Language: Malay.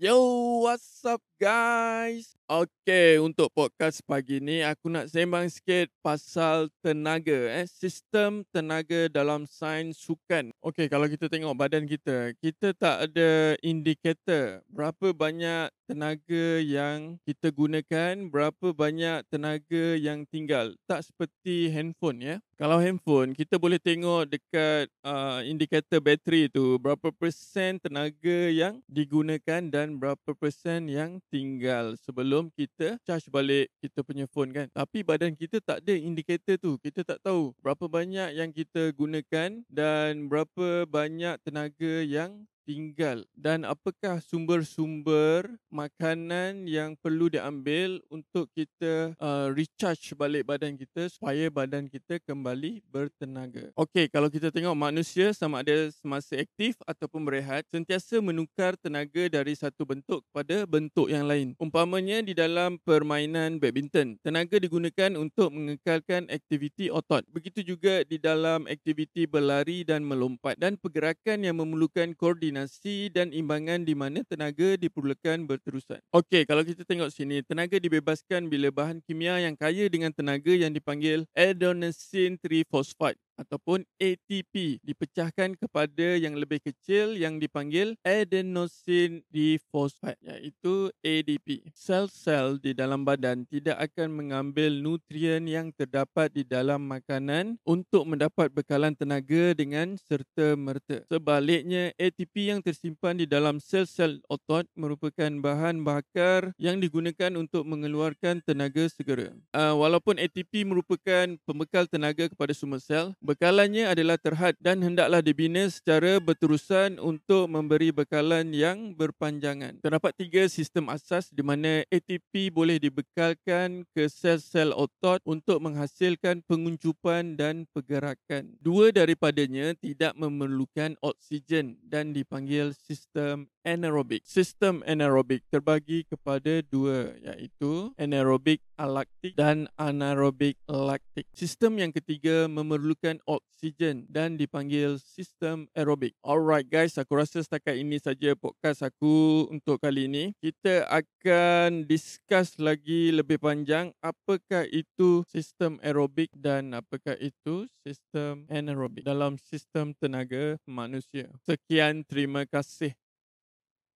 Yo, what's up, guys? Okay, untuk podcast pagi ni aku nak sembang sikit pasal tenaga eh sistem tenaga dalam sains sukan. Okay, kalau kita tengok badan kita, kita tak ada indikator berapa banyak tenaga yang kita gunakan, berapa banyak tenaga yang tinggal. Tak seperti handphone ya. Kalau handphone, kita boleh tengok dekat uh, indikator bateri tu berapa persen tenaga yang digunakan dan berapa persen yang tinggal sebelum kita charge balik kita punya phone kan. Tapi badan kita tak ada indikator tu. Kita tak tahu berapa banyak yang kita gunakan dan berapa banyak tenaga yang tinggal dan apakah sumber-sumber makanan yang perlu diambil untuk kita uh, recharge balik badan kita supaya badan kita kembali bertenaga. Okey, kalau kita tengok manusia sama ada semasa aktif ataupun berehat sentiasa menukar tenaga dari satu bentuk kepada bentuk yang lain. Umpamanya di dalam permainan badminton, tenaga digunakan untuk mengekalkan aktiviti otot. Begitu juga di dalam aktiviti berlari dan melompat dan pergerakan yang memerlukan koordinasi koordinasi dan imbangan di mana tenaga diperlukan berterusan. Okey, kalau kita tengok sini, tenaga dibebaskan bila bahan kimia yang kaya dengan tenaga yang dipanggil adenosine triphosphate ataupun ATP dipecahkan kepada yang lebih kecil yang dipanggil adenosine diphosphate iaitu ADP. Sel-sel di dalam badan tidak akan mengambil nutrien yang terdapat di dalam makanan untuk mendapat bekalan tenaga dengan serta-merta. Sebaliknya, ATP yang tersimpan di dalam sel-sel otot merupakan bahan bakar yang digunakan untuk mengeluarkan tenaga segera. Uh, walaupun ATP merupakan pembekal tenaga kepada semua sel, Bekalannya adalah terhad dan hendaklah dibina secara berterusan untuk memberi bekalan yang berpanjangan. Terdapat tiga sistem asas di mana ATP boleh dibekalkan ke sel-sel otot untuk menghasilkan penguncupan dan pergerakan. Dua daripadanya tidak memerlukan oksigen dan dipanggil sistem anaerobik. Sistem anaerobik terbagi kepada dua iaitu anaerobik alaktik dan anaerobik laktik. Sistem yang ketiga memerlukan oksigen dan dipanggil sistem aerobik. Alright guys, aku rasa setakat ini saja podcast aku untuk kali ini. Kita akan discuss lagi lebih panjang apakah itu sistem aerobik dan apakah itu sistem anaerobik dalam sistem tenaga manusia. Sekian, terima kasih.